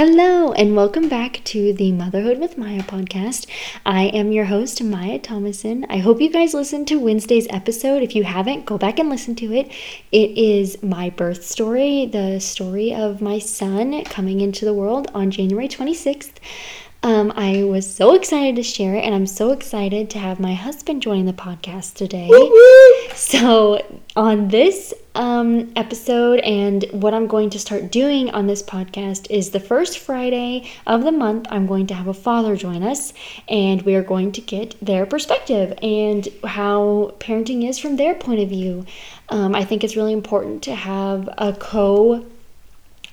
Hello, and welcome back to the Motherhood with Maya podcast. I am your host, Maya Thomason. I hope you guys listened to Wednesday's episode. If you haven't, go back and listen to it. It is my birth story, the story of my son coming into the world on January 26th. Um, I was so excited to share it, and I'm so excited to have my husband joining the podcast today. So, on this um, episode, and what I'm going to start doing on this podcast is the first Friday of the month, I'm going to have a father join us, and we are going to get their perspective and how parenting is from their point of view. Um, I think it's really important to have a co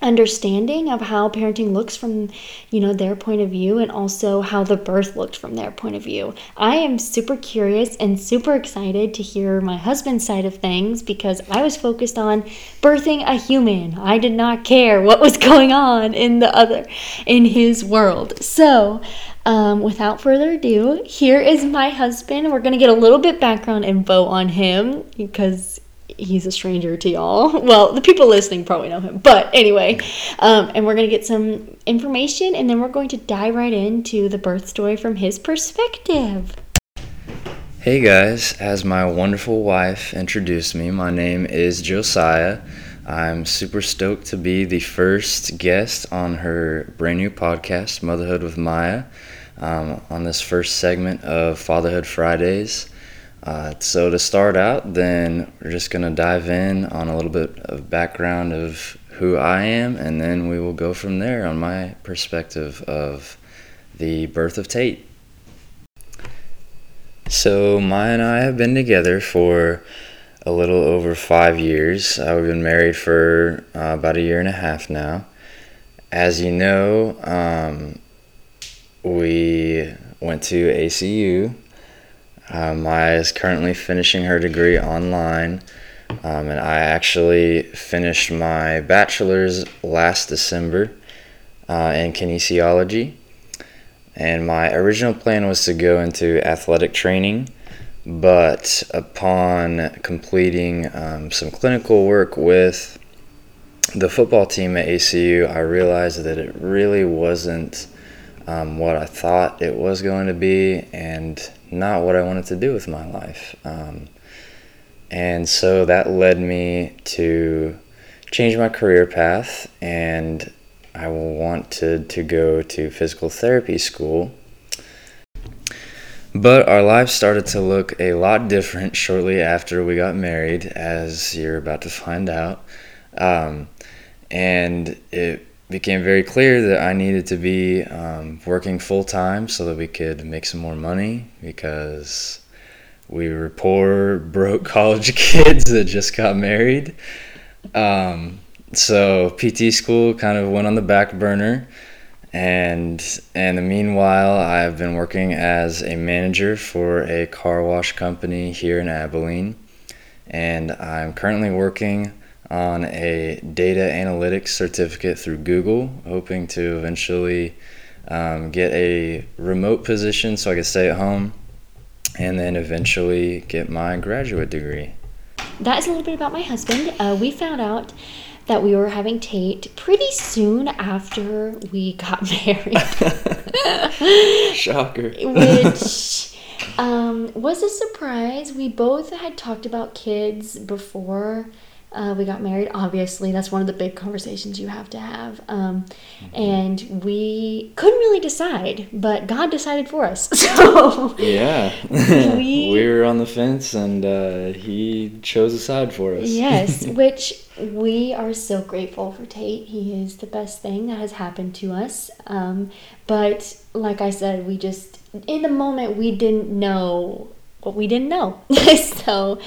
understanding of how parenting looks from you know their point of view and also how the birth looked from their point of view. I am super curious and super excited to hear my husband's side of things because i was focused on birthing a human. I did not care what was going on in the other in his world. So um, without further ado here is my husband. We're to get a little bit background info on him because he's a stranger to y'all. Well, the people listening probably know him, but anyway, um, and we're gonna get some information, and then we're going to dive right into the birth story from his perspective. Hey guys, as my wonderful wife introduced me, my name is Josiah. I'm super stoked to be the first guest on her brand new podcast, Motherhood with Maya, um, on this first segment of Fatherhood Fridays. Uh, so to start out, then we're just gonna dive in on a little bit of background of who I am, and then we will go from there on my perspective of the birth of Tate. So Maya and I have been together for a little over five years. Uh, we've been married for uh, about a year and a half now. As you know, um, we went to ACU uh, Maya is currently finishing her degree online, um, and I actually finished my bachelor's last December uh, in kinesiology. And my original plan was to go into athletic training, but upon completing um, some clinical work with the football team at ACU, I realized that it really wasn't um, what I thought it was going to be, and not what I wanted to do with my life. Um, and so that led me to change my career path, and I wanted to go to physical therapy school. But our lives started to look a lot different shortly after we got married, as you're about to find out. Um, and it became very clear that I needed to be um, working full time so that we could make some more money because we were poor, broke college kids that just got married. Um, so PT school kind of went on the back burner. And in the meanwhile, I've been working as a manager for a car wash company here in Abilene. And I'm currently working on a data analytics certificate through Google, hoping to eventually um, get a remote position so I could stay at home and then eventually get my graduate degree. That is a little bit about my husband. Uh, we found out that we were having Tate pretty soon after we got married. Shocker. Which um, was a surprise. We both had talked about kids before uh, we got married. Obviously, that's one of the big conversations you have to have. Um, mm-hmm. And we couldn't really decide, but God decided for us. So yeah, we, we were on the fence, and uh, He chose a side for us. yes, which we are so grateful for Tate. He is the best thing that has happened to us. Um, but like I said, we just in the moment we didn't know what we didn't know. so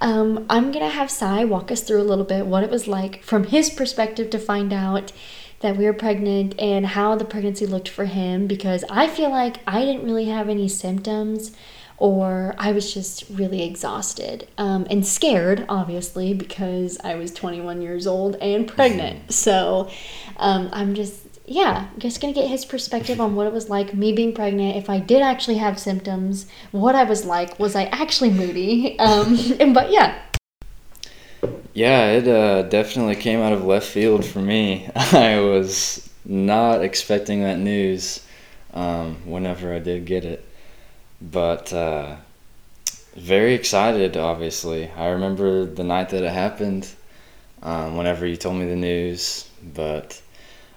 um, I'm going to have Sai walk us through a little bit what it was like from his perspective to find out that we were pregnant and how the pregnancy looked for him because I feel like I didn't really have any symptoms or I was just really exhausted um, and scared, obviously, because I was 21 years old and pregnant. So um, I'm just yeah, just gonna get his perspective on what it was like me being pregnant. If I did actually have symptoms, what I was like. Was I actually moody? Um, and, but yeah. Yeah, it uh, definitely came out of left field for me. I was not expecting that news um, whenever I did get it. But uh, very excited, obviously. I remember the night that it happened, um, whenever you told me the news. But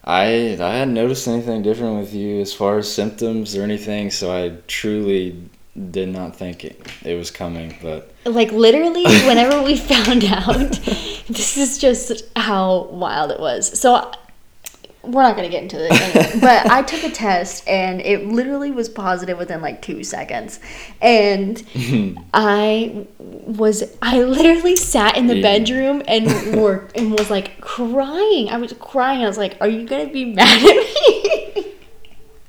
I I hadn't noticed anything different with you as far as symptoms or anything, so I truly did not think it, it was coming. But like literally, whenever we found out, this is just how wild it was. So we're not going to get into it anyway, but i took a test and it literally was positive within like two seconds. And i was i literally sat in the bedroom and worked and was like crying. I was crying. I was like are you going to be mad at me?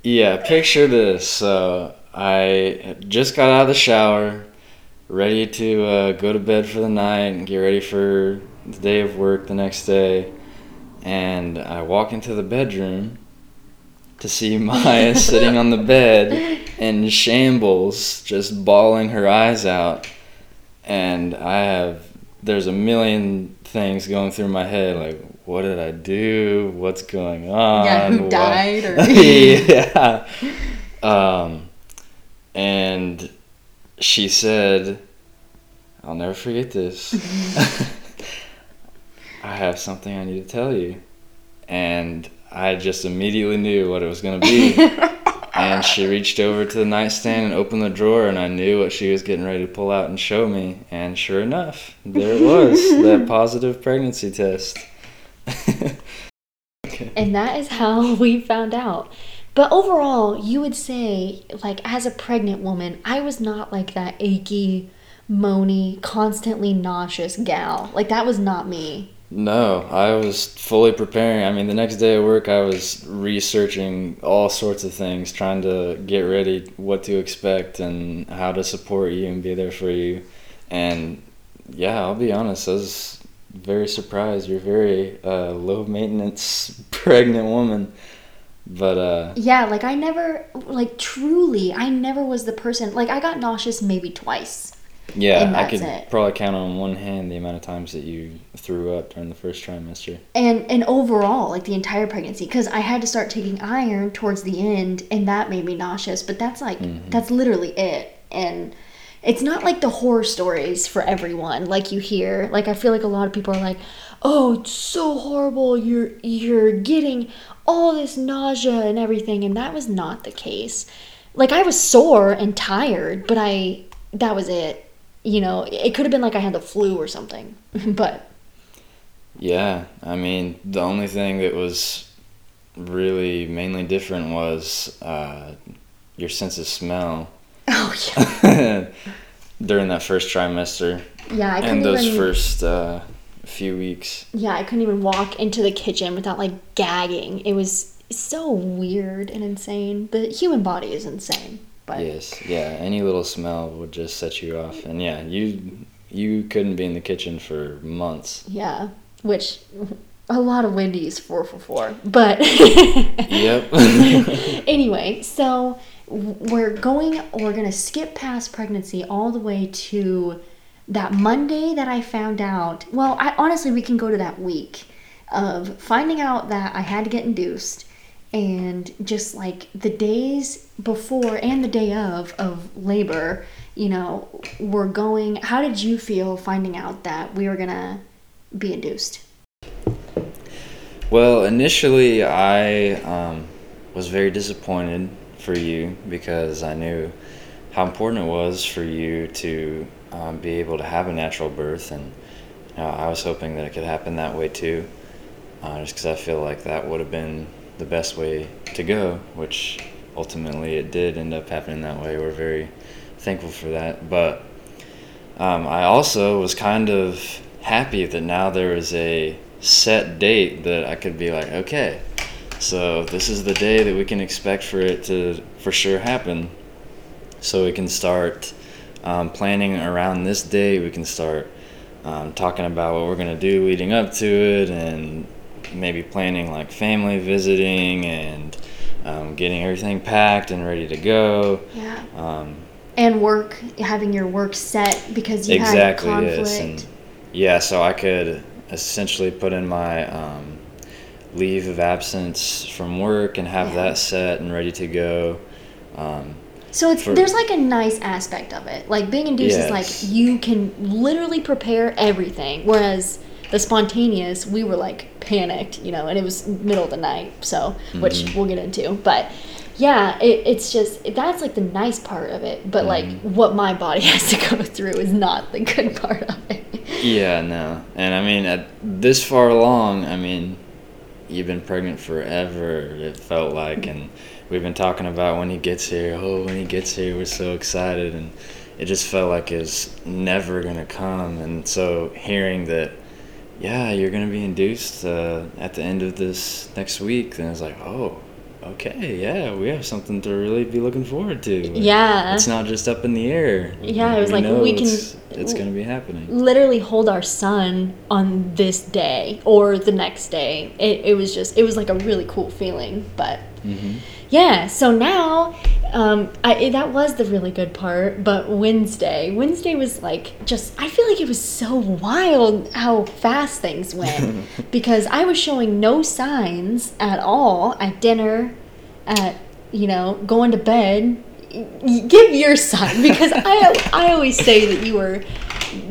Yeah picture this. So i just got out of the shower ready to uh, go to bed for the night and get ready for the day of work the next day and I walk into the bedroom to see Maya sitting on the bed in shambles, just bawling her eyes out. And I have, there's a million things going through my head like, what did I do? What's going on? Yeah, who died? Or... yeah. Um, and she said, I'll never forget this. I have something I need to tell you. And I just immediately knew what it was going to be. and she reached over to the nightstand and opened the drawer, and I knew what she was getting ready to pull out and show me. And sure enough, there it was that positive pregnancy test. okay. And that is how we found out. But overall, you would say, like, as a pregnant woman, I was not like that achy, moany, constantly nauseous gal. Like, that was not me. No, I was fully preparing. I mean, the next day at work, I was researching all sorts of things, trying to get ready what to expect and how to support you and be there for you. And yeah, I'll be honest, I was very surprised. You're very uh, low maintenance pregnant woman. But uh Yeah, like I never like truly I never was the person like I got nauseous maybe twice. Yeah, I could it. probably count on one hand the amount of times that you threw up during the first trimester. And and overall, like the entire pregnancy, because I had to start taking iron towards the end, and that made me nauseous. But that's like mm-hmm. that's literally it. And it's not like the horror stories for everyone, like you hear. Like I feel like a lot of people are like, "Oh, it's so horrible. You're you're getting all this nausea and everything," and that was not the case. Like I was sore and tired, but I that was it you know, it could have been like I had the flu or something. but yeah, I mean, the only thing that was really mainly different was uh, your sense of smell. Oh yeah. During that first trimester. Yeah, I couldn't and those even, first uh, few weeks. Yeah, I couldn't even walk into the kitchen without like gagging. It was so weird and insane. The human body is insane. But yes, yeah, any little smell would just set you off, and yeah, you you couldn't be in the kitchen for months. Yeah, which a lot of Wendy's four for four, but yep. anyway, so we're going. We're gonna skip past pregnancy all the way to that Monday that I found out. Well, I honestly we can go to that week of finding out that I had to get induced and just like the days before and the day of of labor you know were going how did you feel finding out that we were gonna be induced? Well initially i um, was very disappointed for you because i knew how important it was for you to um, be able to have a natural birth. And you know, i was hoping that it could happen that way too uh, just because i feel like that would have been the best way to go, which ultimately it did end up happening that way. We're very thankful for that. But um, I also was kind of happy that now there was a set date that I could be like, okay, so this is the day that we can expect for it to for sure happen. So we can start um, planning around this day. We can start um, talking about what we're going to do leading up to it and maybe planning like family visiting and um, getting everything packed and ready to go. Yeah. Um, and work, having your work set because you exactly, had conflict. Yes. And yeah, so I could essentially put in my um, leave of absence from work and have Yeah. that set and ready to go. Um, So it's For- there's like a nice aspect of it. Like being induced is like you can literally prepare everything, whereas the spontaneous we were like panicked, you know, and it was middle of the night, so which Mhm. we'll get into. But yeah, it, it's just that's like the nice part of it. But like Mhm. what my body has to go through is not the good part of it. Yeah, no. And I mean, at this far along, I mean, you've been pregnant forever, it felt like. And we've been talking about when he gets here. Oh, when he gets here, we're so excited. And it just felt like it's never to come. And so hearing that, yeah, you're going to be induced uh, at the end of this next week, And I was like, oh, okay, yeah, we have something to really be looking forward to. Like, Yeah. It's not just up in the air. Yeah, it was like, know we can- It's, it's going to be happening. literally hold our son on this day or the next day. It, it was just, it was like a really cool feeling. But hmm yeah, so now um, I, that was the really good part. But Wednesday, Wednesday was like just, I feel like it was so wild how fast things went because I was showing no signs at all at dinner, at, you know, going to bed. Give your son because I I always say that you were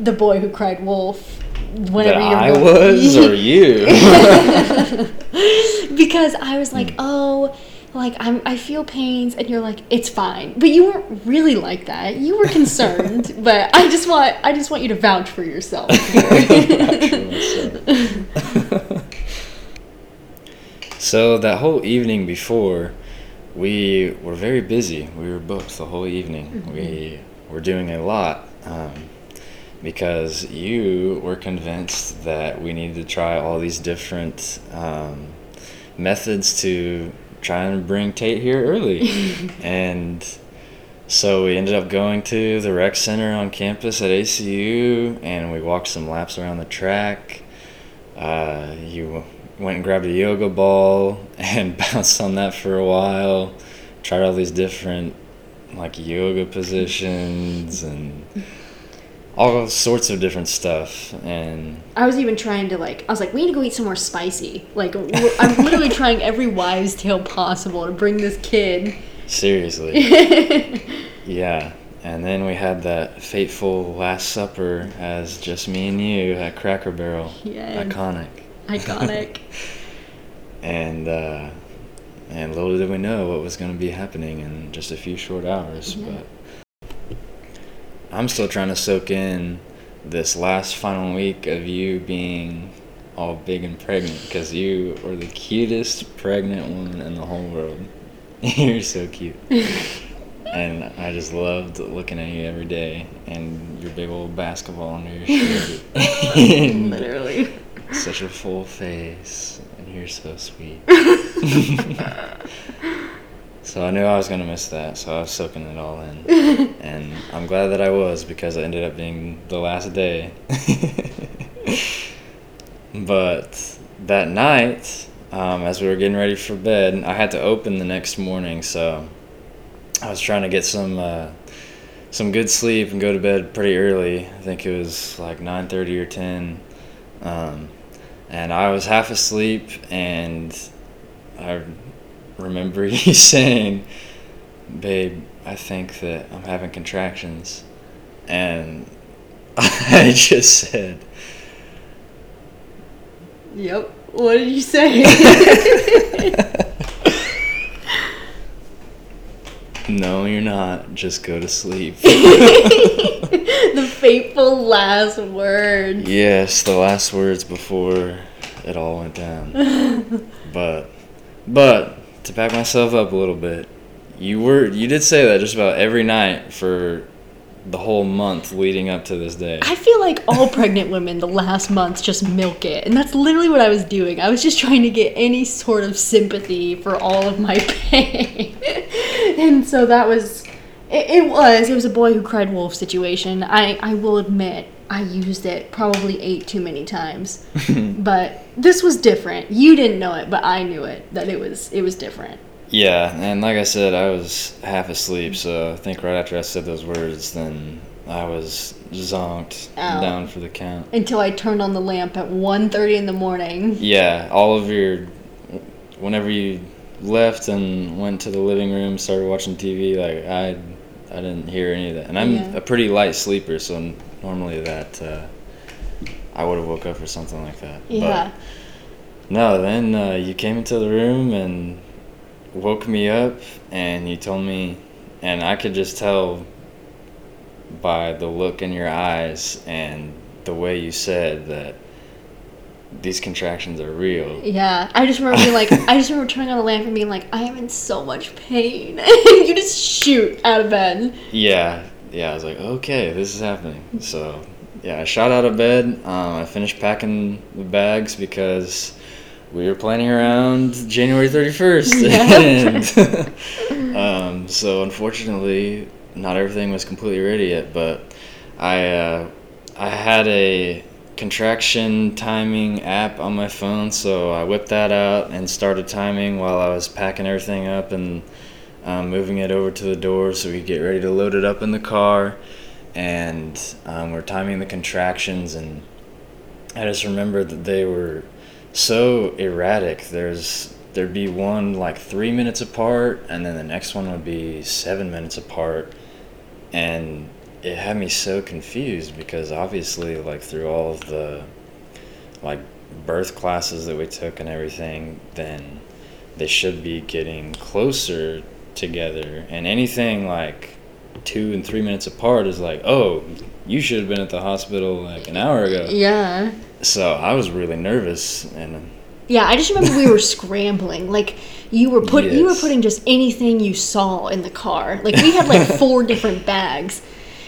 the boy who cried wolf whenever that you're I was or you? because I was like, oh, like I'm I feel pains, and you're like, it's fine. But you weren't really like that. You were concerned, but I just want I just want you to vouch for yourself. so that whole evening before, we were very busy. We were booked the whole evening. We were doing a lot um, because you were convinced that we needed to try all these different um, methods to try to bring Tate here early, and. So we ended up going to the rec center on campus at ACU, and we walked some laps around the track. Uh, you went and grabbed a yoga ball and bounced on that for a while. Tried all these different like yoga positions and all sorts of different stuff. And I was even trying to like I was like, we need to go eat somewhere spicy. Like I'm literally trying every wives' tale possible to bring this kid. seriously, yeah. And then we had that fateful Last Supper as just me and you at Cracker Barrel. Yes. Iconic. Iconic. and uh, and little did we know what was going to be happening in just a few short hours. Yeah. But I'm still trying to soak in this last final week of you being all big and pregnant because you are the cutest pregnant woman in the whole world. You're so cute. And I just loved looking at you every day and your big old basketball under your shirt. Literally. such a full face, and you're so sweet. So I knew I was gonna miss that, so I was soaking it all in, and I'm glad that I was because it ended up being the last day. but that night, um, as we were getting ready for bed, I had to open the next morning, so I was trying to get some. Uh, some good sleep and go to bed pretty early. I think it was like 9:30 or 10. Um, and I was half asleep, and I remember you saying, "Babe, I think that I'm having contractions," and I just said, Yep. What did you say? "No, you're not. Just go to sleep." the fateful last word. yes, the last words before it all went down. but, but to back myself up a little bit, you were you did say that just about every night for the whole month leading up to this day. I feel like all pregnant women the last month just milk it. And that's literally what I was doing. I was just trying to get any sort of sympathy for all of my pain. and so that was it, it was it was a boy who cried wolf situation. I I will admit I used it probably eight too many times. but this was different. You didn't know it, but I knew it that it was it was different. Yeah, and like I said, I was half asleep, so I think right after I said those words, then I was zonked Ow. down for the count. Until I turned on the lamp at 1.30 in the morning. Yeah, all of your whenever you left and went to the living room, started watching TV, like I, I didn't hear any of that. And I'm Yeah. a pretty light sleeper, so normally that uh, I would have woke up or something like that. Yeah. But no, then uh, you came into the room and woke me up, and you told me, and I could just tell by the look in your eyes and the way you said that these contractions are real. Yeah, I just remember being like, I just remember turning on the lamp and being like, I am in so much pain. and you just shoot out of bed. Yeah, yeah. I was like, okay, this is happening. So, yeah, I shot out of bed. Um, I finished packing the bags because we were planning around January 31st. and, um, so, unfortunately, not everything was completely ready yet, but I, uh, I had a contraction timing app on my phone, so I whipped that out and started timing while I was packing everything up and um, moving it over to the door so we get ready to load it up in the car. And um, we're timing the contractions, and I just remember that they were so erratic. There's there'd be one like three minutes apart, and then the next one would be seven minutes apart, and it had me so confused because obviously, like through all of the like birth classes that we took and everything, then they should be getting closer together. And anything like two and three minutes apart is like, oh, you should have been at the hospital like an hour ago. Yeah. So I was really nervous, and Yeah, I just remember we were scrambling. Like you were put you were putting just anything you saw in the car. Like we had like four different bags.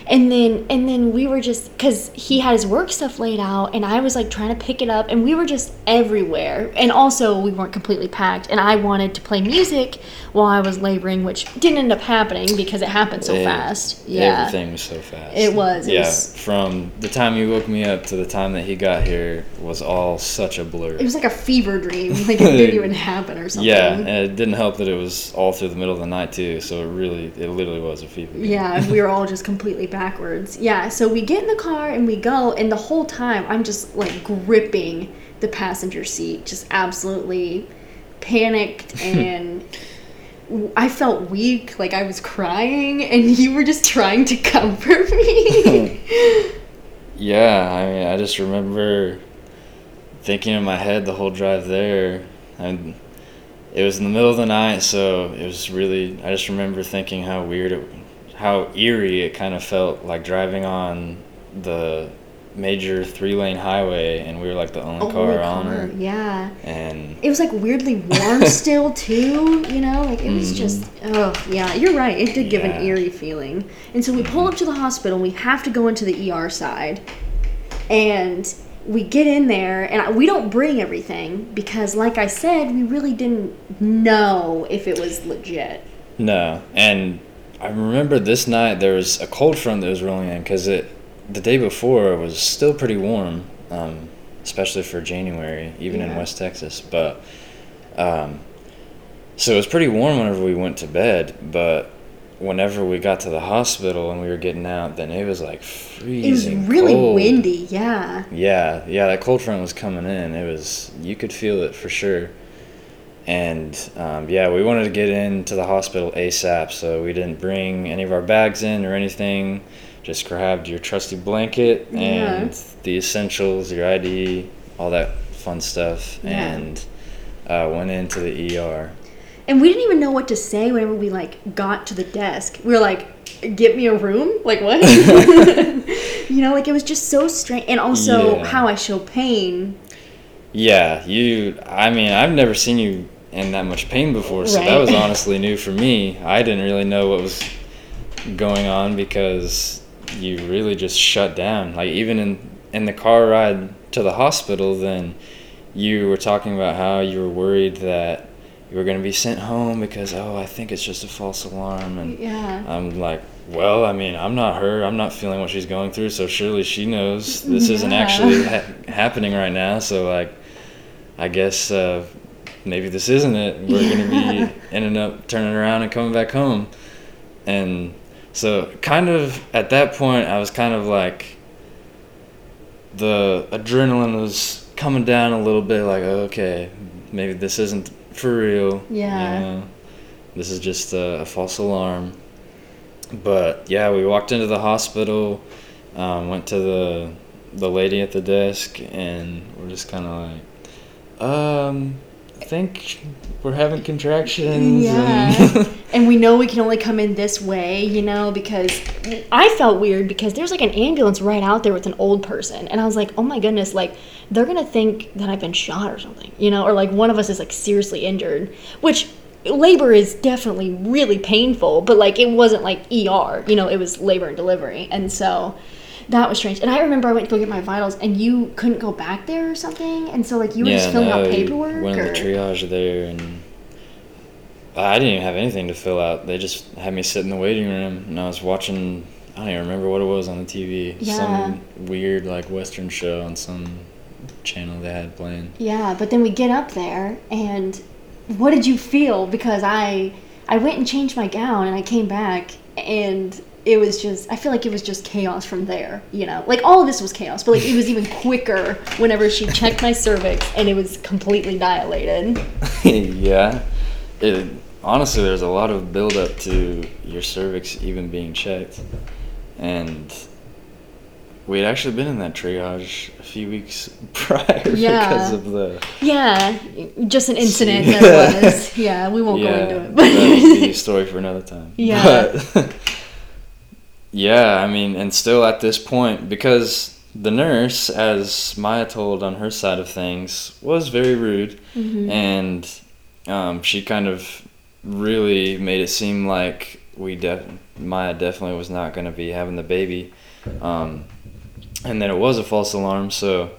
And then and then we were just cuz he had his work stuff laid out and I was like trying to pick it up and we were just everywhere. And also we weren't completely packed and I wanted to play music while I was laboring, which didn't end up happening because it happened so it- fast. Yeah. everything was so fast. It was, it yeah, was- from the time you woke me up to the time that he got here was all such a blur. It was like a fever dream. Like it didn't even happen or something. yeah, and it didn't help that it was all through the middle of the night too. So it really, it literally was a fever. dream. Yeah, we were all just completely backwards. Yeah, so we get in the car and we go, and the whole time I'm just like gripping the passenger seat, just absolutely panicked and. I felt weak, like I was crying, and you were just trying to comfort me. Yeah, I mean, I just remember thinking in my head the whole drive there, and it was in the middle of the night, so it was really. I just remember thinking how weird it, how eerie it kind of felt like driving on the major three-lane highway, and we were like the only car on car, it, Yeah. and It was like weirdly warm still too, you know, like it was just oh yeah, you're right. It did give Mm-hmm. Yeah. an eerie feeling. And so we pull up to the hospital. We have to go into the ER side, and we get in there, and I, we don't bring everything because, like I said, we really didn't know if it was legit. No, and I remember this night there was a cold front that was rolling in because it the day before it was still pretty warm, um, especially for January, even in West Texas. But um, so it was pretty warm whenever we went to bed. But whenever we got to the hospital and we were getting out, then it was like freezing. It was really cold. windy. Yeah. Yeah, yeah, that cold front was coming in. It was you could feel it for sure. And um, yeah, we wanted to get into the hospital ASAP, so we didn't bring any of our bags in or anything. Just grabbed your trusty blanket Yeah. and the essentials, your ID, all that fun stuff, Yeah. and uh, went into the ER. And we didn't even know what to say whenever we like got to the desk. We were like, "Get me a room." Like what? you know, like it was just so strange. And also Yeah. how I show pain. Yeah, you. I mean, I've never seen you in that much pain before, so that was honestly new for me. I didn't really know what was going on because you really just shut down. Like even in in the car ride to the hospital, then you were talking about how you were worried that you were going to be sent home because oh, I think it's just a false alarm, and Yeah. I'm like, well, I mean, I'm not her. I'm not feeling what she's going through, so surely she knows this isn't actually ha- happening right now. So like, I guess uh, maybe this isn't it. We're gonna be ending up turning around and coming back home, and so kind of at that point, I was kind of like, the adrenaline was coming down a little bit. Like, okay, maybe this isn't for real. Yeah. You know, this is just a, a false alarm. But yeah, we walked into the hospital, um, went to the the lady at the desk, and we're just kind of like, um, think we're having contractions. Yeah. And and we know we can only come in this way, you know, because I felt weird because there's like an ambulance right out there with an old person. And I was like, oh my goodness, like they're going to think that I've been shot or something, you know, or like one of us is like seriously injured, which labor is definitely really painful, but like it wasn't like ER, you know, it was labor and delivery. And so that was strange. And I remember I went to go get my vitals and you couldn't go back there or something. And so like you were just filling no, out paperwork. Went or? the triage there, and I didn't even have anything to fill out. They just had me sit in the waiting room, and I was watching. I don't even remember what it was on the TV. Yeah. Some weird like Western show on some channel they had playing. Yeah, but then we get up there, and what did you feel? Because I I went and changed my gown, and I came back, and it was just I feel like it was just chaos from there. You know, like all of this was chaos, but like it was even quicker whenever she checked my cervix, and it was completely dilated. yeah. It, honestly, there's a lot of buildup to your cervix even being checked, and we had actually been in that triage a few weeks prior Yeah. because of the Yeah, just an incident Yeah. that was. Yeah, we won't go into it. be a story for another time. Yeah. But, yeah, I mean, and still at this point, because the nurse, as Maya told on her side of things, was very rude, Mhm. and um, she kind of really made it seem like we def- Maya definitely was not going to be having the baby, um, and then it was a false alarm. So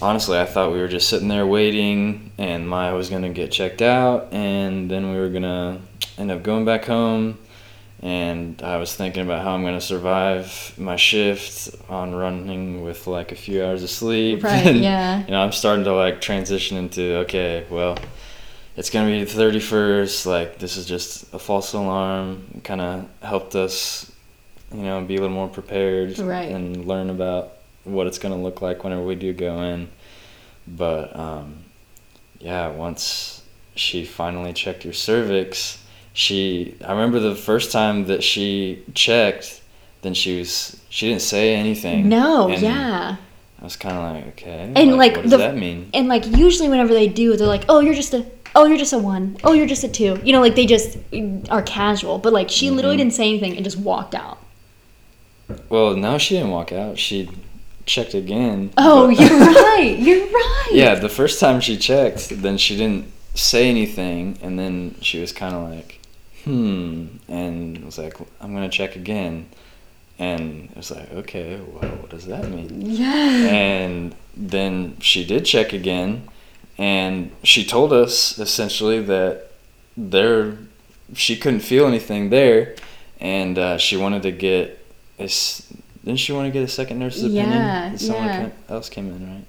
honestly, I thought we were just sitting there waiting, and Maya was gonna get checked out, and then we were gonna end up going back home. And I was thinking about how I'm gonna survive my shift on running with like a few hours of sleep. Right, And, yeah. You know, I'm starting to like transition into okay, well, it's gonna be the 31st. Like this is just a false alarm. Kind of helped us, you know, be a little more prepared Right. and learn about what it's gonna look like whenever we do go in. But um, yeah, once she finally checked your cervix, she I remember the first time that she checked, then she was she didn't say anything. No, and yeah. I was kind of like, okay, And, like, what does the- that mean? And like usually whenever they do, they're like, "Oh, you're just a oh, you're just a 1. Oh, you're just a 2." You know, like they just are casual, but like she literally Mhm. didn't say anything and just walked out. Well, no, she didn't walk out. She checked again. Oh, but- you're right. You're right. yeah, the first time she checked, then she didn't say anything, and then she was kind of like, hmm, and was like, I'm gonna check again, and it was like, okay, well, what does that mean? Yeah. And then she did check again, and she told us essentially that there, she couldn't feel anything there, and uh, she wanted to get a. Didn't she want to get a second nurse's opinion? Yeah, Someone yeah. else came in, right?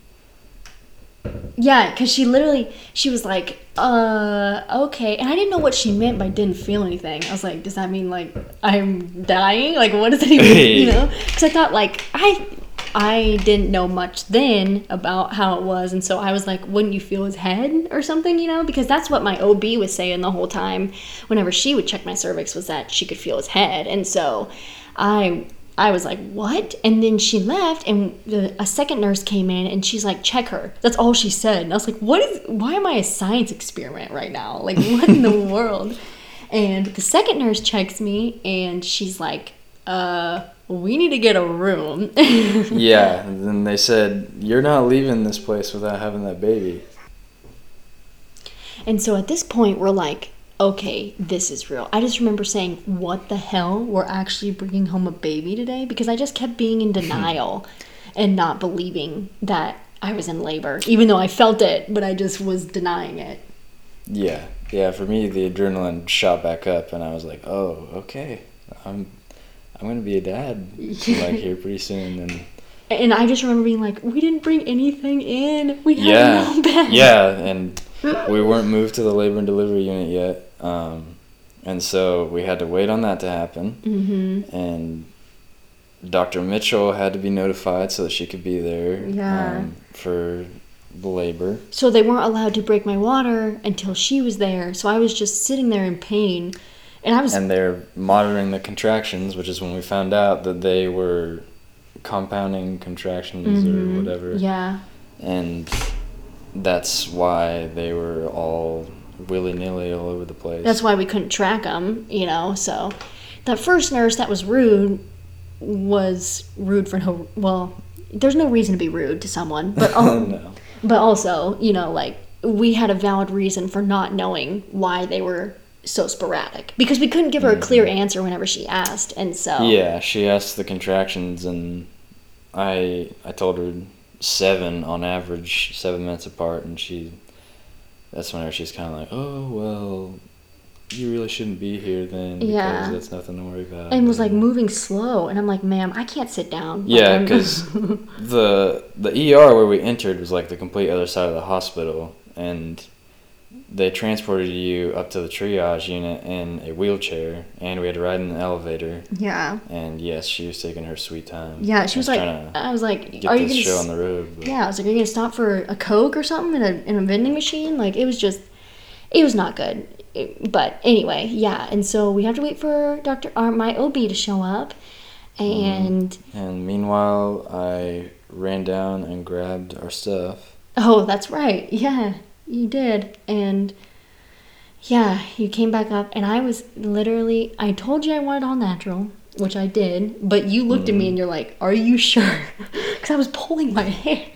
Yeah, because she literally, she was like, uh, okay. And I didn't know what she meant by didn't feel anything. I was like, does that mean like I'm dying? Like, what does that even mean? You know? Because I thought like, I, I didn't know much then about how it was. And so I was like, wouldn't you feel his head or something, you know? Because that's what my OB was saying the whole time whenever she would check my cervix was that she could feel his head. And so I I was like, what? And then she left, and the, a second nurse came in, and she's like, check her. That's all she said. And I was like, what is? Why am I a science experiment right now? Like, what in the world? And the second nurse checks me, and she's like, uh, we need to get a room. yeah. And then they said, "You're not leaving this place without having that baby." And so at this point, we're like, okay, this is real. I just remember saying, what the hell? We're actually bringing home a baby today? Because I just kept being in denial and not believing that I was in labor, even though I felt it, but I just was denying it. Yeah, yeah. For me, the adrenaline shot back up, and I was like, "Oh, okay, I'm, I'm gonna be a dad like here pretty soon." And And I just remember being like, we didn't bring anything in. We had yeah, no bed. yeah, and we weren't moved to the labor and delivery unit yet, um, and so we had to wait on that to happen. Mm-hmm. And Dr. Mitchell had to be notified so that she could be there Yeah. um, for the labor. So they weren't allowed to break my water until she was there. So I was just sitting there in pain. And I was And they're monitoring the contractions, which is when we found out that they were compounding contractions or whatever. Mm-hmm. yeah. And that's why they were all willy nilly all over the place. That's why we couldn't track them, you know. So that first nurse that was rude was rude for no well, there's no reason to be rude to someone, but um, no. but also, you know, like we had a valid reason for not knowing why they were so sporadic because we couldn't give her a clear answer whenever she asked, and so Mm-hmm. Yeah, she asked the contractions, and I I told her seven on average, seven minutes apart, and she. That's whenever she's kind of like, oh well, you really shouldn't be here then because Yeah. that's nothing to worry about. and was like moving slow, and I'm like, ma'am, I can't sit down. Yeah, because the the ER where we entered was like the complete other side of the hospital, and they transported you up to the triage unit in a wheelchair, and we had to ride in the elevator. yeah, And yes, she was taking her sweet time. yeah. She was like, trying to I was like, are you gonna show on the road. but- Yeah, I was like, are you gonna stop for a Coke or something in a, in a vending machine? Like, it was just, it was not good. It- but anyway, yeah. And so we have to wait for Dr. Or uh, my OB to show up. Mm-hmm. And, And meanwhile, I ran down and grabbed our stuff. oh, that's right. Yeah, you did. And yeah, you came back up. And I was literally, I told you I wanted all natural, which I did. But you looked at me and you're like, are you sure? Because I was pulling my hair.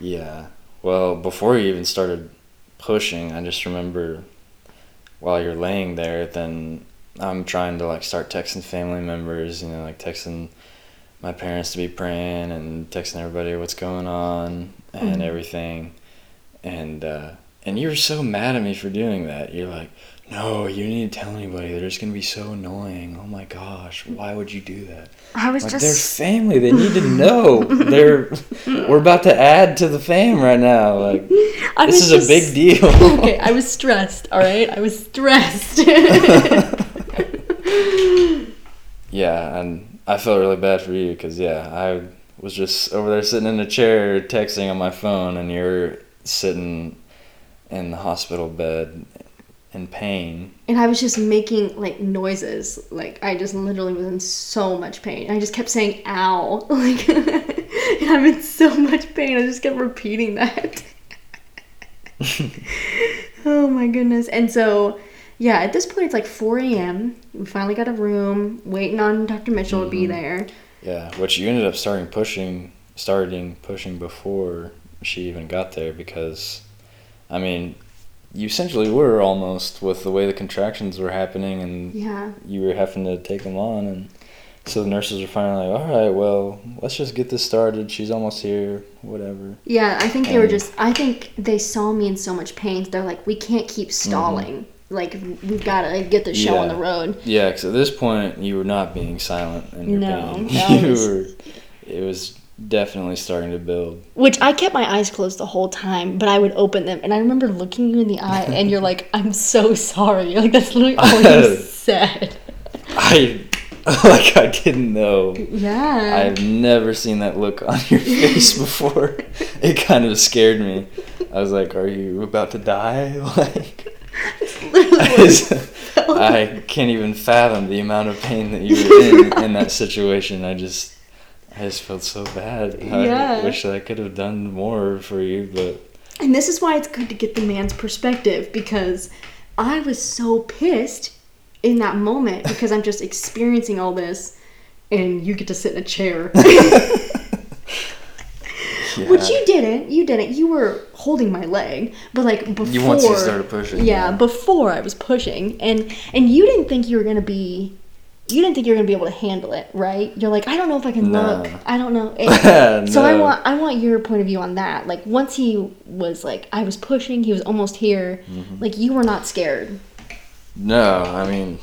Yeah. Well, before you even started pushing, I just remember while you're laying there, then I'm trying to like start texting family members, you know, like texting my parents to be praying and texting everybody what's going on and Mhm. everything. And uh and you were so mad at me for doing that. You're like, "No, you need to tell anybody. They're just going to be so annoying. Oh my gosh, why would you do that?" I was Like just. they're family. They need to know. they're we're about to add to the fam right now. Like I this is was a big deal. okay, I was stressed, all right? I was stressed. yeah, and I felt really bad for you because yeah, I was just over there sitting in a chair texting on my phone, and you're sitting in the hospital bed in pain. and I was just making like noises. Like I just literally was in so much pain. I just kept saying ow. Like I'm in so much pain. I just kept repeating that. oh my goodness. And so yeah, at this point it's like 4 a.m. We finally got a room, waiting on Dr. Mitchell to be mm-hmm. there. Yeah, which you ended up starting pushing, starting pushing before she even got there because, I mean, you essentially were almost with the way the contractions were happening and Yeah. you were having to take them on and so the nurses were finally like, all right, well, let's just get this started. She's almost here, whatever. Yeah, I think they were just. I think they saw me in so much pain. They're like, we can't keep mm-hmm. stalling. Like we've got to get the show on the road. Yeah, because at this point you were not being silent in your No, pain. that you was- were. It was definitely starting to build. Which I kept my eyes closed the whole time, but I would open them, and I remember looking you in the eye, and you're like, "I'm so sorry." Like that's literally all you said. I like I didn't know. Yeah. I've never seen that look on your face before. It kind of scared me. I was like, "Are you about to die?" Like, literally I, just- I can't even fathom the amount of pain that you were in in that situation. I just, I just felt so bad. I Yeah. wish that I could have done more for you, but And this is why it's good to get the man's perspective because I was so pissed in that moment because I'm just experiencing all this and you get to sit in a chair. yeah. Which you didn't. You didn't. You were holding my leg, but like before You once you started pushing, Yeah, yeah. before I was pushing, and and you didn't think you were gonna be. You didn't think you were gonna be able to handle it, right? You're like, I don't know if I can No. look. I don't know. And So I want I want your point of view on that. Like once he was like I was pushing, he was almost here. Mm-hmm. Like you were not scared. No, I mean,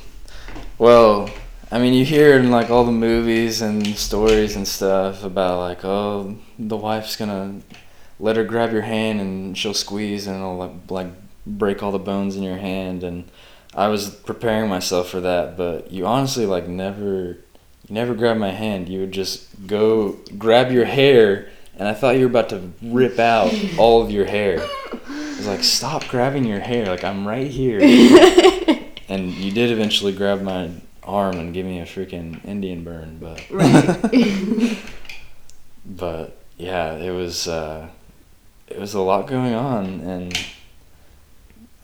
well, I mean, you hear in like all the movies and stories and stuff about like, oh, the wife's gonna let her grab your hand and she'll squeeze and it'll like, like break all the bones in your hand. And I was preparing myself for that, but you honestly like never, you never grabbed my hand. You would just go grab your hair and I thought you were about to rip out all of your hair. I was like, stop grabbing your hair. Like, I'm right here. and you did eventually grab my arm and give me a freaking Indian burn, but. Right. but yeah, it was uh, it was a lot going on, and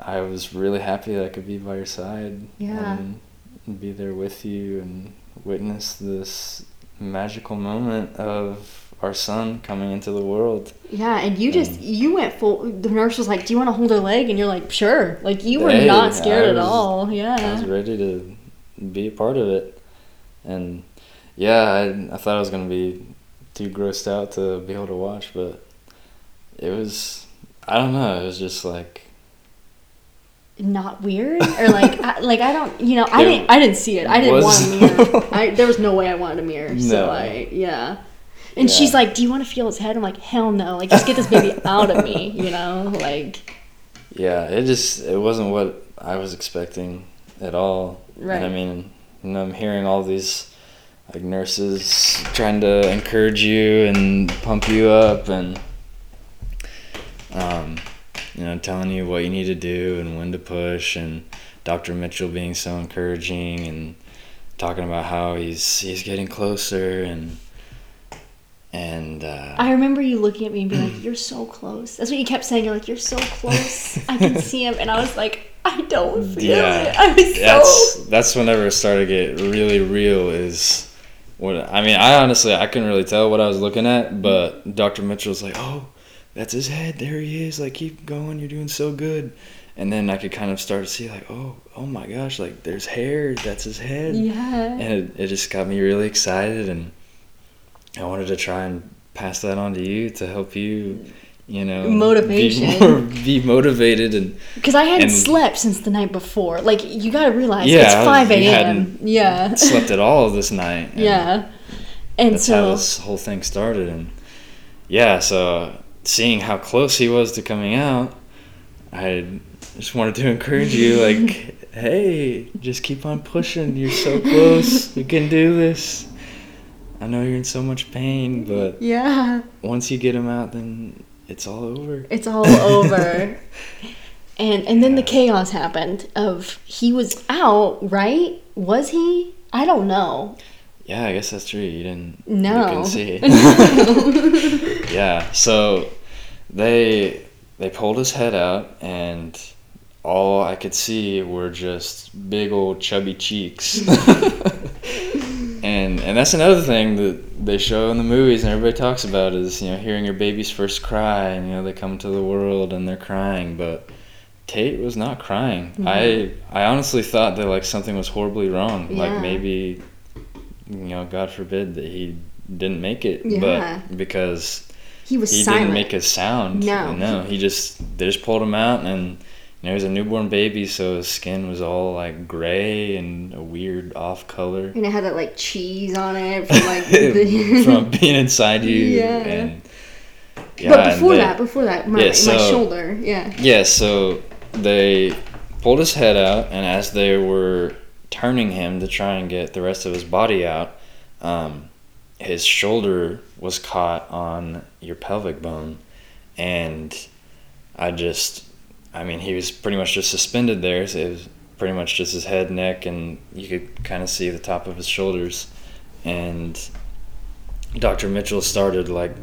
I was really happy that I could be by your side. Yeah. And be there with you and witness this magical moment of our son coming into the world. Yeah, and you just you went full. The nurse was like, "Do you want to hold her leg?" And you're like, "Sure." Like you were Hey, not scared I at all. Yeah. I was ready to be a part of it, and yeah, I I thought I was gonna be too grossed out to be able to watch, but it was I don't know. It was just like Not weird or like I, like I don't you know I didn't I didn't see it. I didn't want a mirror. I there was no way I wanted a mirror. So No. I yeah. And Yeah. she's like, "Do you want to feel his head?" I'm like, "Hell no! Like, just get this baby out of me, you know? Like, yeah, it just it wasn't what I was expecting at all. Right. And I mean, you know, I'm hearing all these like nurses trying to encourage you and pump you up and um, you know, telling you what you need to do and when to push and Dr. Mitchell being so encouraging and talking about how he's he's getting closer and and uh, I remember you looking at me and being like, "You're so close." That's what you kept saying. You're like, "You're so close. I can see him," and I was like, "I don't feel Yeah. it." I was that's so that's whenever it started to get really real is what I mean I honestly I couldn't really tell what I was looking at but Dr. Mitchell's like oh that's his head there he is like keep going you're doing so good and then I could kind of start to see like oh oh my gosh like there's hair that's his head yeah. and it, it just got me really excited and I wanted to try and pass that on to you to help you you know Motivation. be, more, be motivated and Because I hadn't and- slept since the night before. Like, you got to realize Yeah, it's five a.m. Yeah. slept at all this night and Yeah. And that's how so this whole thing started and yeah so seeing how close he was to coming out i just wanted to encourage you like hey just keep on pushing you're so close you can do this i know you're in so much pain but yeah, once you get him out then it's all over it's all over. And and then the chaos happened of he was out, right? Was he? I don't know. Yeah i guess that's true you didn't No. you couldn't see yeah so they they pulled his head out and all i could see were just big old chubby cheeks and and that's another thing that they show in the movies and everybody talks about is you know hearing your baby's first cry and you know they come to the world and they're crying but Tate was not crying. Mm-hmm. I I honestly thought that like something was horribly wrong. Yeah. Like maybe you know, God forbid that he didn't make it. Yeah. But because He was he silent. didn't make a sound. No. No. He just they just pulled him out and you know, he was a newborn baby so his skin was all like gray and a weird off color. and it had that like cheese on it from like the from being inside you Yeah. and yeah, but before they- that, before that, my, Yeah, my shoulder, yeah. Yeah, so they pulled his head out, and as they were turning him to try and get the rest of his body out, um, his shoulder was caught on your pelvic bone, and I just, I mean, he was pretty much just suspended there. So it was pretty much just his head, neck, and you could kind of see the top of his shoulders, and Dr. Mitchell started like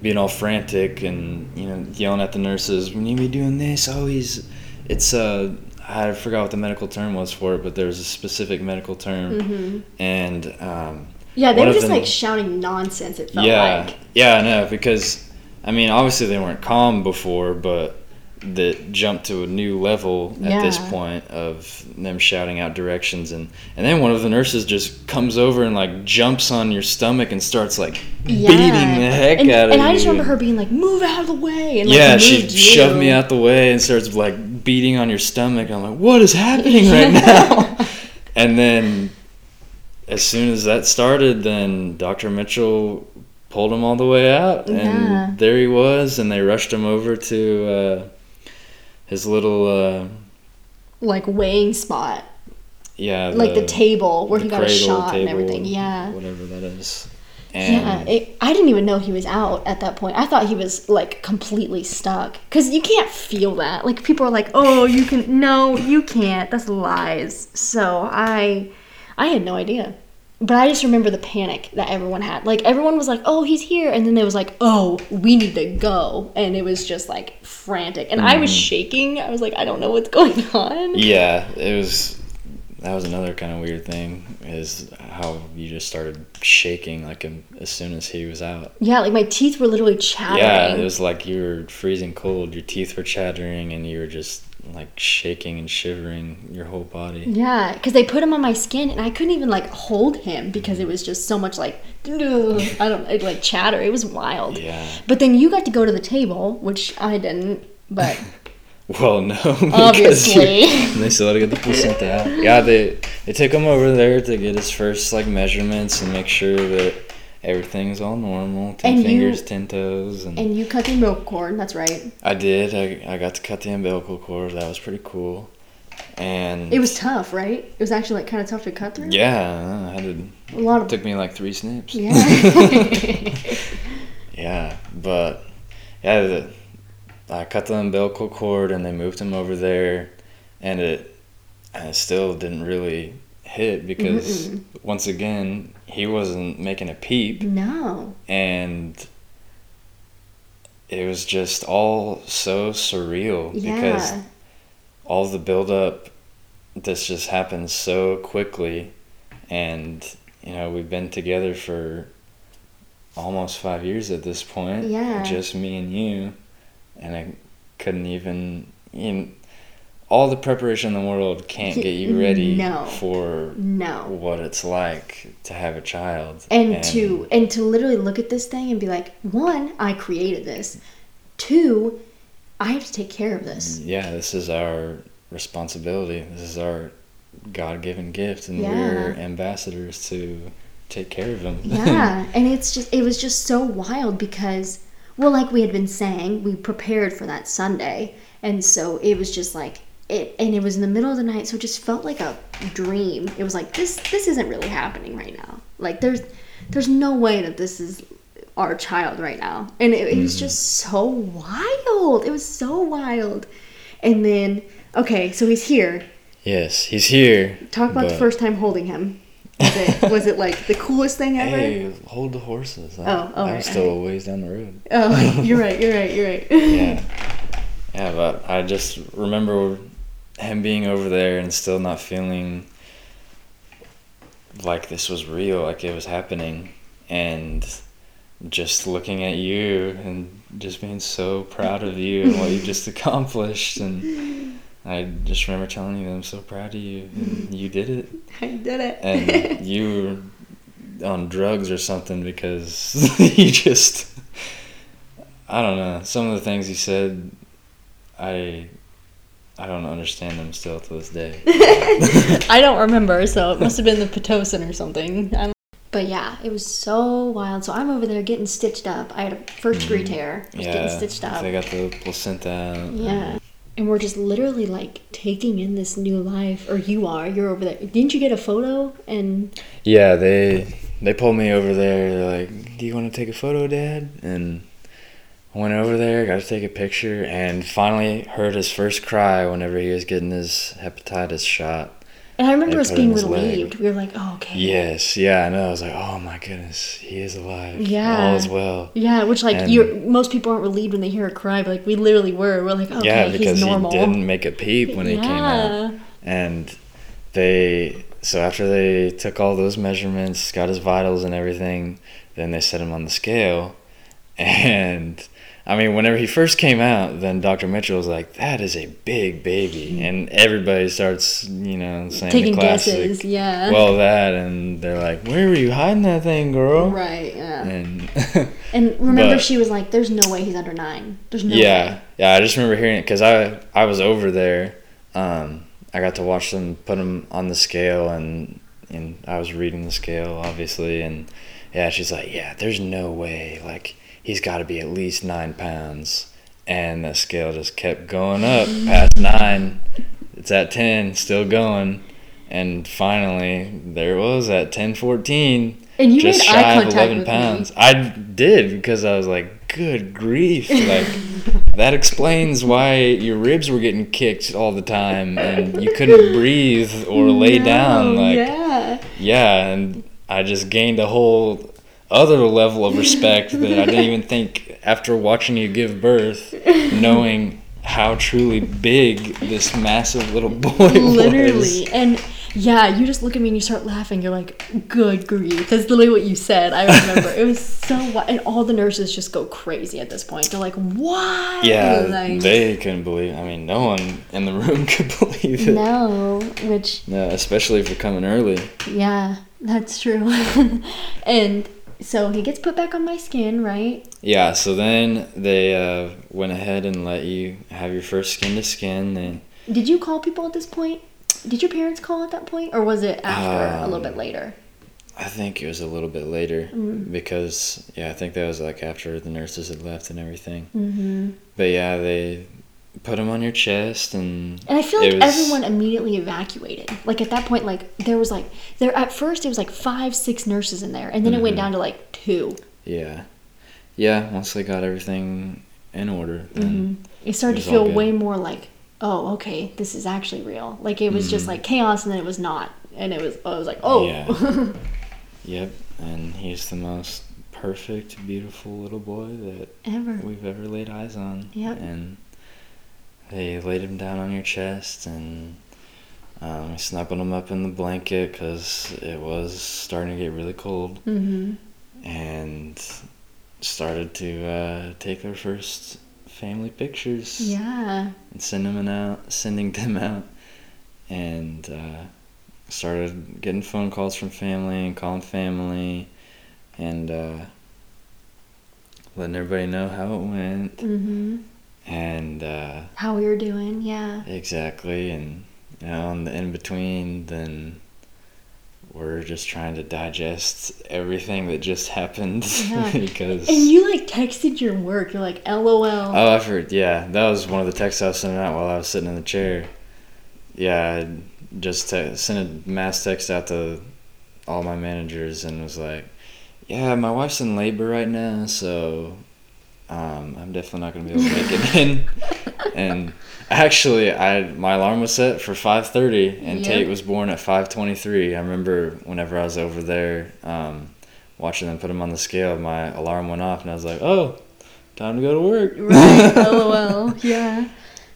being all frantic and you know yelling at the nurses we need to be doing this oh he's it's uh i forgot what the medical term was for it but there was a specific medical term hmm and um Yeah, they were just them- like shouting nonsense. It felt yeah like. yeah i know because i mean obviously they weren't calm before but that jumped to a new level at this point of them shouting out directions and and then one of the nurses just comes over and like jumps on your stomach and starts like Yeah. beating the heck and, out of you. And I just remember her being like, "Move out of the way!" And like, yeah, she moved shoved me out the way and starts like beating on your stomach. I'm like, what is happening right now? and then, as soon as that started, then Dr. Mitchell pulled him all the way out, and Yeah. there he was, and they rushed him over to uh, his little, uh, like weighing spot, yeah, like the table where the he got a shot and everything. Yeah, whatever that is. And yeah, it, I didn't even know he was out at that point. I thought he was like completely stuck because you can't feel that. Like people are like, "Oh, you can." No, you can't. That's lies. So I, I had no idea. But I just remember the panic that everyone had. Like everyone was like, "Oh, he's here," and then they was like, "Oh, we need to go," and it was just like frantic. And I was mm-hmm. shaking. I was like, "I don't know what's going on." yeah, it was. That was another kind of weird thing is how you just started shaking like as soon as he was out. Yeah, like my teeth were literally chattering. Yeah, it was like you were freezing cold. Your teeth were chattering, and you were just like shaking and shivering your whole body. Yeah, because they put him on my skin, and I couldn't even like hold him because it was just so much like I don't it, like chatter. It was wild. Yeah. But then you got to go to the table, which I didn't. But Well, no, Obviously. you- they still had to get the placenta out. Yeah, they they took him over there to get his first like measurements and make sure that everything's all normal. Ten And you- fingers, ten toes, and, and you cut the umbilical cord. That's right. I did. I I got to cut the umbilical cord. That was pretty cool. And It was tough, right? It was actually like kind of tough to cut through. yeah, I had to. A lot of It Took me like three snips. yeah. Yeah, but yeah, the, I cut the umbilical cord and they moved him over there, and it, and it still didn't really hit because once again he wasn't making a peep, no. and it was just all so surreal because all the buildup, this just happened so quickly, and you know we've been together for almost five years at this point. Yeah. Just me and you, and I couldn't even. You know, all the preparation in the world can't get you ready No. for No. what it's like to have a child. and to and to literally look at this thing and be like one i created this two i have to take care of this yeah, this is our responsibility. This is our God-given gift, and Yeah. we're ambassadors to take care of him. yeah and it's just it was just so wild because well like we had been saying we prepared for that sunday. And so it was just like it and it was in the middle of the night so it just felt like a dream. It was like this this isn't really happening right now. Like there's there's no way that this is our child right now. And it, it was mm-hmm. just so wild. It was so wild. And then okay so he's here. Yes, he's here. talk about the first time holding him was it, was it like the coolest thing ever Hey, hold the horses. I, Oh, oh, I'm right, still right. a ways down the road. Oh, you're right. You're right. You're right. Yeah. Yeah, but I just remember him being over there and still not feeling like this was real, like it was happening. And just looking at you and just being so proud of you and what you just accomplished. And I just remember telling you, I'm so proud of you. And you did it. I did it. and you were on drugs or something because you just I don't know some of the things you said I I don't understand them still to this day. I don't remember, so it must have been the pitocin or something. I don't- But yeah, it was so wild. So I'm over there getting stitched up. I had a first degree mm. tear. I was getting stitched up. they got the placenta. Yeah. And we're just literally like taking in this new life. Or you are. You're over there. Didn't you get a photo? And Yeah, they they pulled me over there. They're like, "Do you want to take a photo, Dad?" And I went over there, got to take a picture, and finally heard his first cry whenever he was getting his hepatitis shot. And I remember us put it in being relieved. We were like, oh, okay. Yes, yeah, I know. I was like, oh my goodness, he is alive. Yeah. all is well. Yeah, which like And- you're most people aren't relieved when they hear a cry, but like we literally were. We're like, okay, yeah, because he's normal. he didn't make a peep when he came out, and they. So after they took all those measurements, got his vitals and everything, then they set him on the scale, and. I mean, whenever he first came out, then Dr. Mitchell was like, "That is a big baby," and everybody starts, you know, saying Taking the classic. guesses, yeah. Well, that, and they're like, "Where were you hiding that thing, girl?" Right, yeah. And And remember, But- she was like, "There's no way he's under nine. There's no yeah, way." yeah. I just remember hearing it because I I was over there. Um, I got to watch them put him on the scale, and and I was reading the scale obviously, and yeah, she's like, yeah, there's no way, like he's got to be at least nine pounds, and the scale just kept going up past nine. It's at ten, still going, and finally there it was at ten fourteen. And you just made shy eye of 11 with pounds. me. I did because I was like, good grief. Like, that explains why your ribs were getting kicked all the time and you couldn't breathe or lay down. Like, yeah. yeah, and I just gained a whole other level of respect that I didn't even think after watching you give birth, knowing how truly big this massive little boy was. Literally. And yeah, you just look at me and you start laughing. You're like, good grief. That's literally what you said. I remember. it was so wild. And all the nurses just go crazy at this point. They're like, what? Yeah, Like, they couldn't believe. I mean, no one in the room could believe it. No, which, No, especially if you're coming early. yeah, that's true. and so he gets put back on my skin, right? Yeah, so then they uh, went ahead and let you have your first skin to skin. Then Did you call people at this point? Did your parents call at that point? Or was it after, a little bit Um, later? I think it was a little bit later Mm. because yeah, I think that was like after the nurses had left and everything. Mm-hmm. But yeah, they put them on your chest and And I feel like was- everyone immediately evacuated. Like at that point, like there was like there at first it was like five, six nurses in there, and then it went Mhm. down to like two. Yeah, yeah. Once they got everything in order, then Mm-hmm. It started It to feel way more like, oh, okay, this is actually real. Like it was just Mhm. like chaos, and then it was not, and it was. I was like, oh, Yeah. yep. And he's the most perfect, beautiful little boy that ever. we've ever laid eyes on. Yep. And they laid him down on your chest and um, snuggled him up in the blanket because it was starting to get really cold. Mm-hmm. And started to uh, take their first family pictures Yeah. and send them out, sending them out, and uh, started getting phone calls from family and calling family, and uh, letting everybody know how it went, Mm-hmm. And uh, How we were doing. Yeah. exactly, and you know, in the in between, then we're just trying to digest everything that just happened Yeah. because. And you like texted your work. You're like, LOL. Oh, I've heard. Yeah, that was one of the texts I was sending out while I was sitting in the chair. Yeah, I just te- sent a mass text out to all my managers and was like, "Yeah, my wife's in labor right now, so um, I'm definitely not gonna be able to make it in." and actually, I my alarm was set for five thirty, and Yep. Tate was born at five twenty three. I remember whenever I was over there. Um, Watching them put him on the scale, my alarm went off, and I was like, "Oh, time to go to work." Right. LOL. Yeah.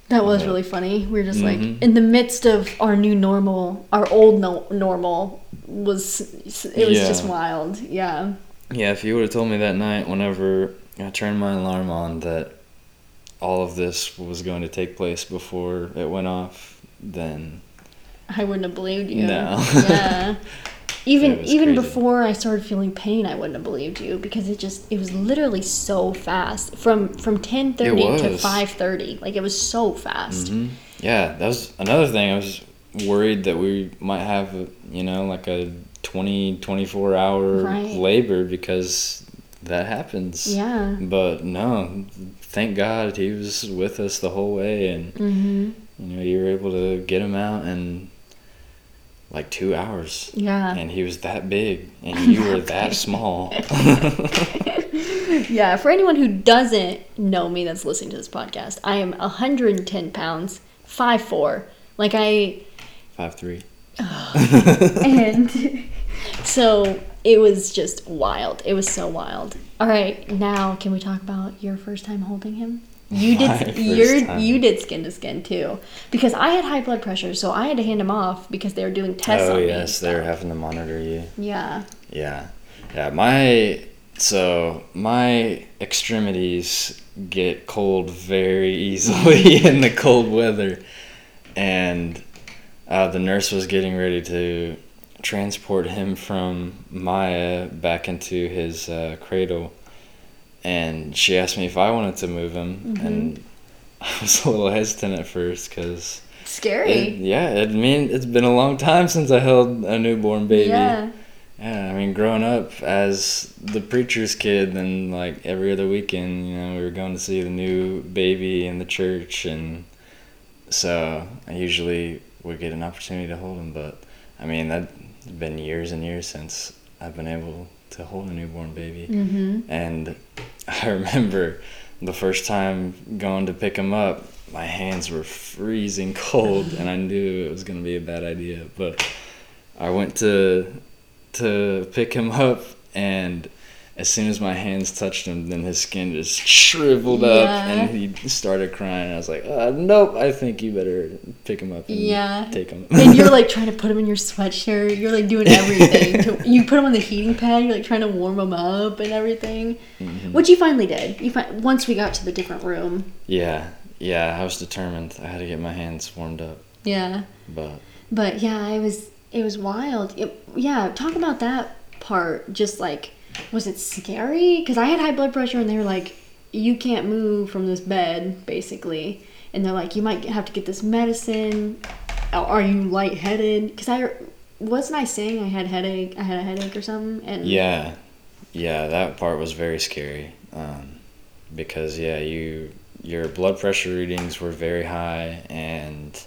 That was really funny. We were just Mhm. like in the midst of our new normal, our old no- normal was it was Yeah. just wild. Yeah. Yeah, if you would have told me that night, whenever I turned my alarm on, that all of this was going to take place before it went off, then I wouldn't have believed you. No. yeah. Even even crazy. before I started feeling pain, I wouldn't have believed you because it just it was literally so fast from from ten thirty to five thirty. Like it was so fast. hmm yeah, that was another thing. I was worried that we might have, you know, like a 20, 24 hour Right. labor because that happens. Yeah. But no, thank God he was with us the whole way and Mm-hmm. you know you were able to get him out in like two hours Yeah. and he was that big and you were that small Yeah, for anyone who doesn't know me that's listening to this podcast, I am 110 pounds, five four. Like I five three and so it was just wild. It was so wild. All right, now can we talk about your first time holding him? You My did first your you did skin to skin too. Because I had high blood pressure, so I had to hand him off because they were doing tests oh on me. and yes they're stuff. having to monitor you Yeah. yeah yeah my so my extremities get cold very easily in the cold weather and uh, the nurse was getting ready to transport him from Maya back into his uh, cradle and she asked me if I wanted to move him and I was a little hesitant at first because Scary. yeah it mean it's been a long time since I held a newborn baby Yeah. yeah, I mean, growing up as the preacher's kid, and like every other weekend, you know, we were going to see the new baby in the church, and so I usually would get an opportunity to hold him. But I mean, that's been years and years since I've been able to hold a newborn baby. Mm-hmm. And I remember the first time going to pick him up, my hands were freezing cold, and I knew it was going to be a bad idea. But I went to to pick him up, and as soon as my hands touched him, then his skin just shriveled up, and he started crying. I was like, uh, "Nope, I think you better pick him up and Yeah. take him." and you're like trying to put him in your sweatshirt. You're like doing everything. to, you put him on the heating pad. You're like trying to warm him up and everything. Mhm. Which you finally did. You fi- once we got to the different room. Yeah, yeah, I was determined. I had to get my hands warmed up, Yeah. but But yeah, it was it was wild. It, yeah, talk about that part. Just like, was it scary? Because I had high blood pressure, and they were like, "You can't move from this bed," basically. And they're like, "You might have to get this medicine. Are you lightheaded?" Because I wasn't I saying I had headache. I had a headache or something. And Yeah, yeah, that part was very scary. Um, because yeah, you your blood pressure readings were very high, and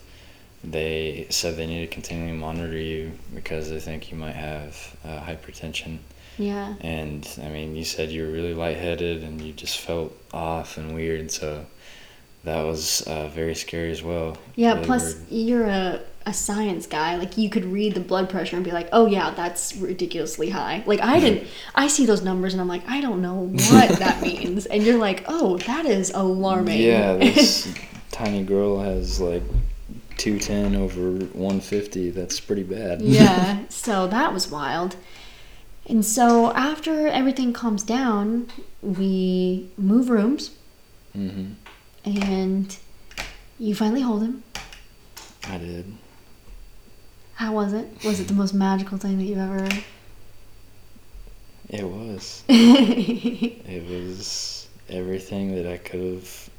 they said they need to continually monitor you because they think you might have uh, hypertension. Yeah, And I mean, you said you were really lightheaded and you just felt off and weird, so that was uh, very scary as well. yeah. Really plus, weird. you're a a science guy. Like you could read the blood pressure and be like, "Oh yeah, that's ridiculously high." Like I didn't. I see those numbers and I'm like, I don't know what that means. And you're like, "Oh, that is alarming." Yeah, this tiny girl has like 210 over 150. That's pretty bad. yeah. So that was wild. And so after everything calms down, we move rooms hmm and you finally hold him. I did. How was it? Was it the most magical thing that you've ever? It was. It was everything that I could have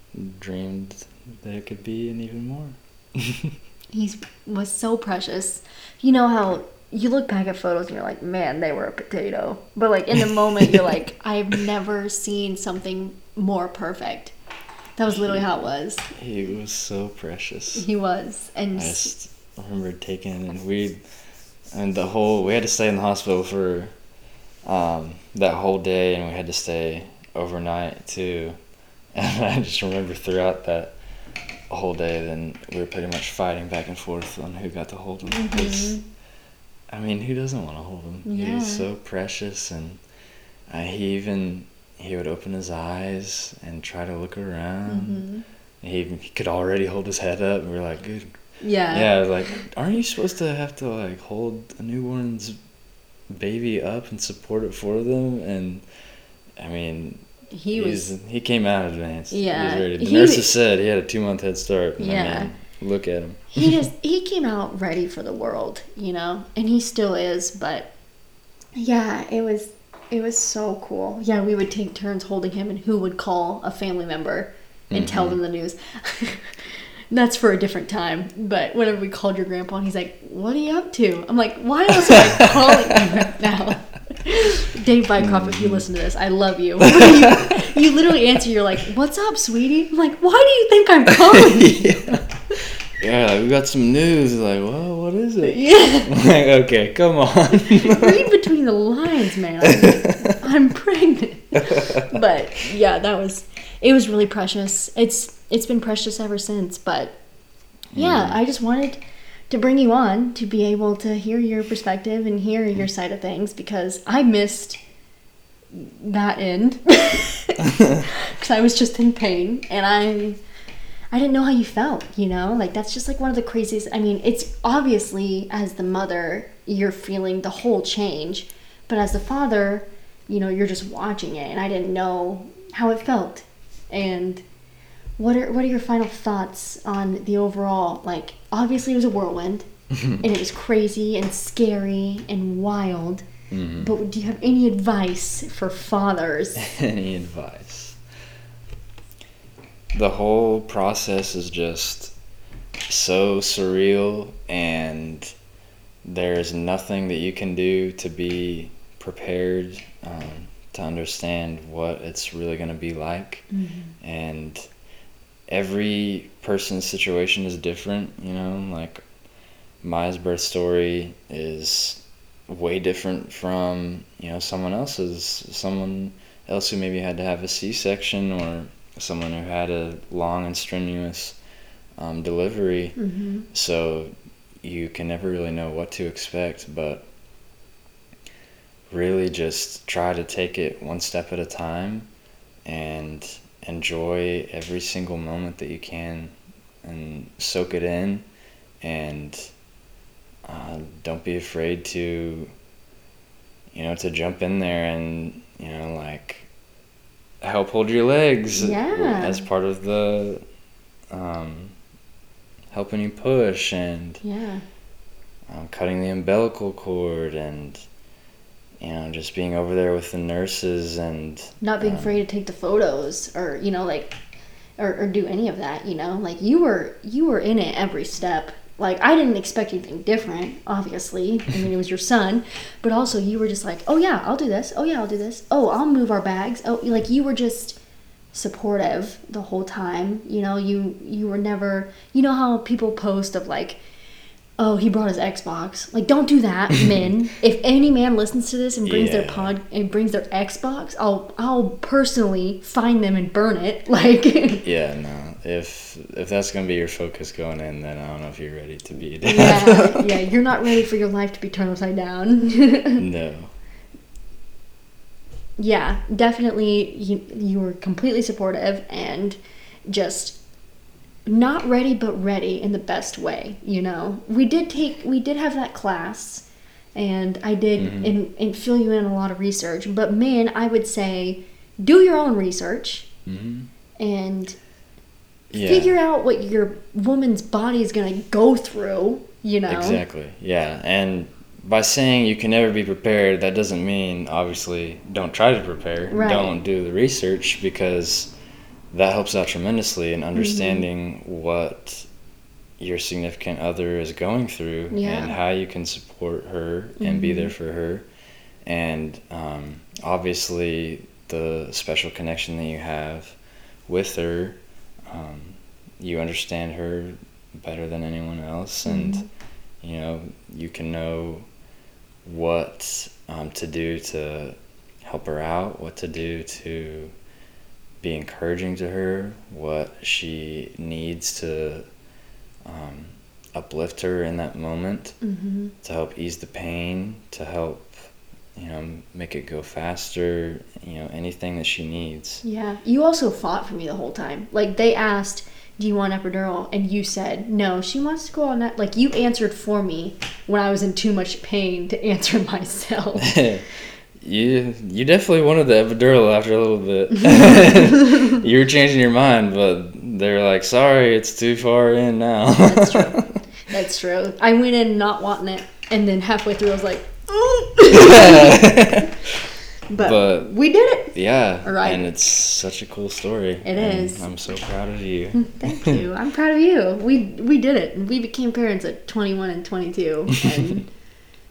dreamed that it could be and even more. He was so precious. You know how you look back at photos and you're like, man, they were a potato. But like in the moment, you're like, I've never seen something more perfect. That was literally how it was. He was so precious. He was, and I just remember taking and we and the whole we had to stay in the hospital for um, that whole day and we had to stay overnight too. And I just remember throughout that whole day, then we were pretty much fighting back and forth on who got to hold him. 'cause, I mean, who doesn't want to hold him? He Yeah. was so precious, and uh, he even he would open his eyes and try to look around. He, he could already hold his head up, and we are like, "Good yeah, yeah, like, aren't you supposed to have to like hold a newborn's baby up and support it for them? And I mean, he was he came out advanced. he Yeah, was ready. The he- nurses said he had a two month head start. Yeah. I mean, look at him. he just he came out ready for the world, you know, and he still is. But yeah, it was it was so cool. Yeah, we would take turns holding him, and who would call a family member and tell mm-hmm. them the news. That's for a different time. But whenever we called your grandpa, and he's like, "What are you up to?" I'm like, "Why else am I calling you right now?" Dave Bycroft, if you listen to this, I love you. you. You literally answer. You're like, "What's up, sweetie?" I'm like, "Why do you think I'm calling you?" Yeah, like, we got some news. Like, well, what is it? Yeah. like, okay, come on. Read between the lines, man. I'm, I'm pregnant. But yeah, that was it was really precious. It's it's been precious ever since, but yeah, mm. I just wanted to bring you on to be able to hear your perspective and hear mm. your side of things because I missed that end because I was just in pain and I I didn't know how you felt, you know? Like that's just like one of the craziest. I mean, it's obviously as the mother, you're feeling the whole change, but as the father, you know, you're just watching it and I didn't know how it felt. And what are what are your final thoughts on the overall like obviously it was a whirlwind and it was crazy and scary and wild. Mhm. But do you have any advice for fathers? Any advice? The whole process is just so surreal, and there's nothing that you can do to be prepared um, to understand what it's really going to be like. And every person's situation is different, you know, like Maya's birth story is way different from you know someone else's someone else who maybe had to have a c-section or someone who had a long and strenuous um, delivery Mm-hmm. so you can never really know what to expect but really just try to take it one step at a time and enjoy every single moment that you can and soak it in and uh, don't be afraid to you know to jump in there and you know like help hold your legs Yeah. as part of the um, helping you push and Yeah. um, cutting the umbilical cord and you know just being over there with the nurses and Not being um, afraid to take the photos or, you know, like or, or do any of that, you know? Like you were you were in it every step. Like I didn't expect anything different, obviously. I mean it was your son. But also you were just like, Oh yeah, I'll do this. Oh yeah, I'll do this. Oh, I'll move our bags. Oh like you were just supportive the whole time. You know, you you were never you know how people post of like Oh, he brought his Xbox. Like, don't do that, men. if any man listens to this and brings their pod and brings their Xbox, I'll I'll personally find them and burn it. Like, yeah no if if that's gonna be your focus going in then i don't know if you're ready to be a dad yeah, yeah, you're not ready for your life to be turned upside down. no yeah, definitely. You you were completely supportive and just not ready, but ready in the best way. You know, we did take we did have that class, and I did Mhm. and, and fill you in a lot of research. But man, I would say do your own research hmm and yeah figure out what your woman's body is gonna go through. You know, Exactly. Yeah, and by saying you can never be prepared, that doesn't mean obviously don't try to prepare. Right. Don't do the research because that helps out tremendously Mm-hmm. in understanding what your significant other is going through Yeah. and how you can support her and be Mhm. there for her. And um, obviously, the special connection that you have with her, um, you understand her better than anyone else, and Mhm. you know you can know what um, to do to help her out, what to do to be encouraging to her, what she needs to um, uplift her in that moment hmm to help ease the pain, to help you know make it go faster, you know anything that she needs. Yeah. You also fought for me the whole time. Like they asked, "Do you want epidural?" and you said, "No, she wants to go on that." Like you answered for me when I was in too much pain to answer myself. you you definitely wanted the epidural after a little bit. you were changing your mind, but they're like, "Sorry, it's too far in now." That's true. That's true. I went in not wanting it, and then halfway through, I was like, but, But- we did it. yeah, All right. and it's such a cool story. It is. is. I'm so proud of you. Mm, thank you. I'm proud of you. We we did it. We became parents at 21 and 22, and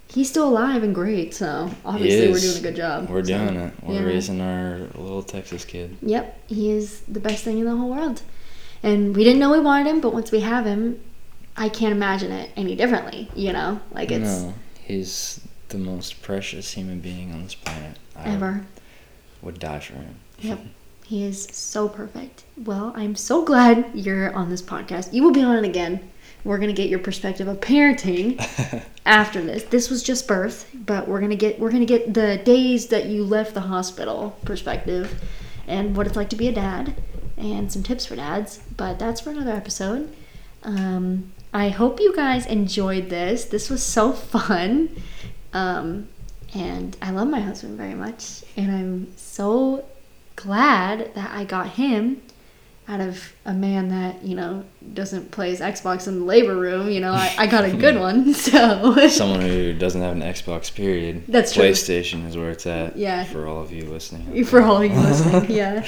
he's still alive and great. So obviously, we're doing a good job. We're So, doing it. We're yeah. raising our little Texas kid. Yep, he is the best thing in the whole world. And we didn't know we wanted him, but once we have him, I can't imagine it any differently. You know, like it's no, he's the most precious human being on this planet. I ever. would die for him. Yep. He is so perfect. Well, I'm so glad you're on this podcast. You will be on it again. We're gonna get your perspective of parenting after this. This was just birth, but we're gonna get we're gonna get the days that you left the hospital perspective and what it's like to be a dad and some tips for dads. But that's for another episode. Um, I hope you guys enjoyed this. This was so fun. Um, and I love my husband very much. And I'm so glad that I got him out of a man that, you know, doesn't play his Xbox in the labor room. You know, I, I got a good one. So, Someone who doesn't have an Xbox, period. That's true. PlayStation is where it's at. Yeah. For all of you listening. for all you listening, yeah.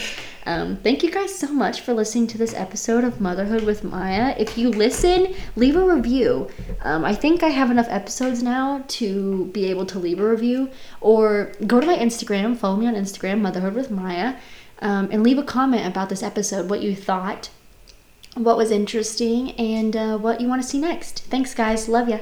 Um, thank you guys so much for listening to this episode of Motherhood with Maya. If you listen, leave a review. Um, I think I have enough episodes now to be able to leave a review. Or go to my Instagram, follow me on Instagram, Motherhood with Maya, um, and leave a comment about this episode, what you thought, what was interesting, and uh, what you want to see next. Thanks, guys. Love ya.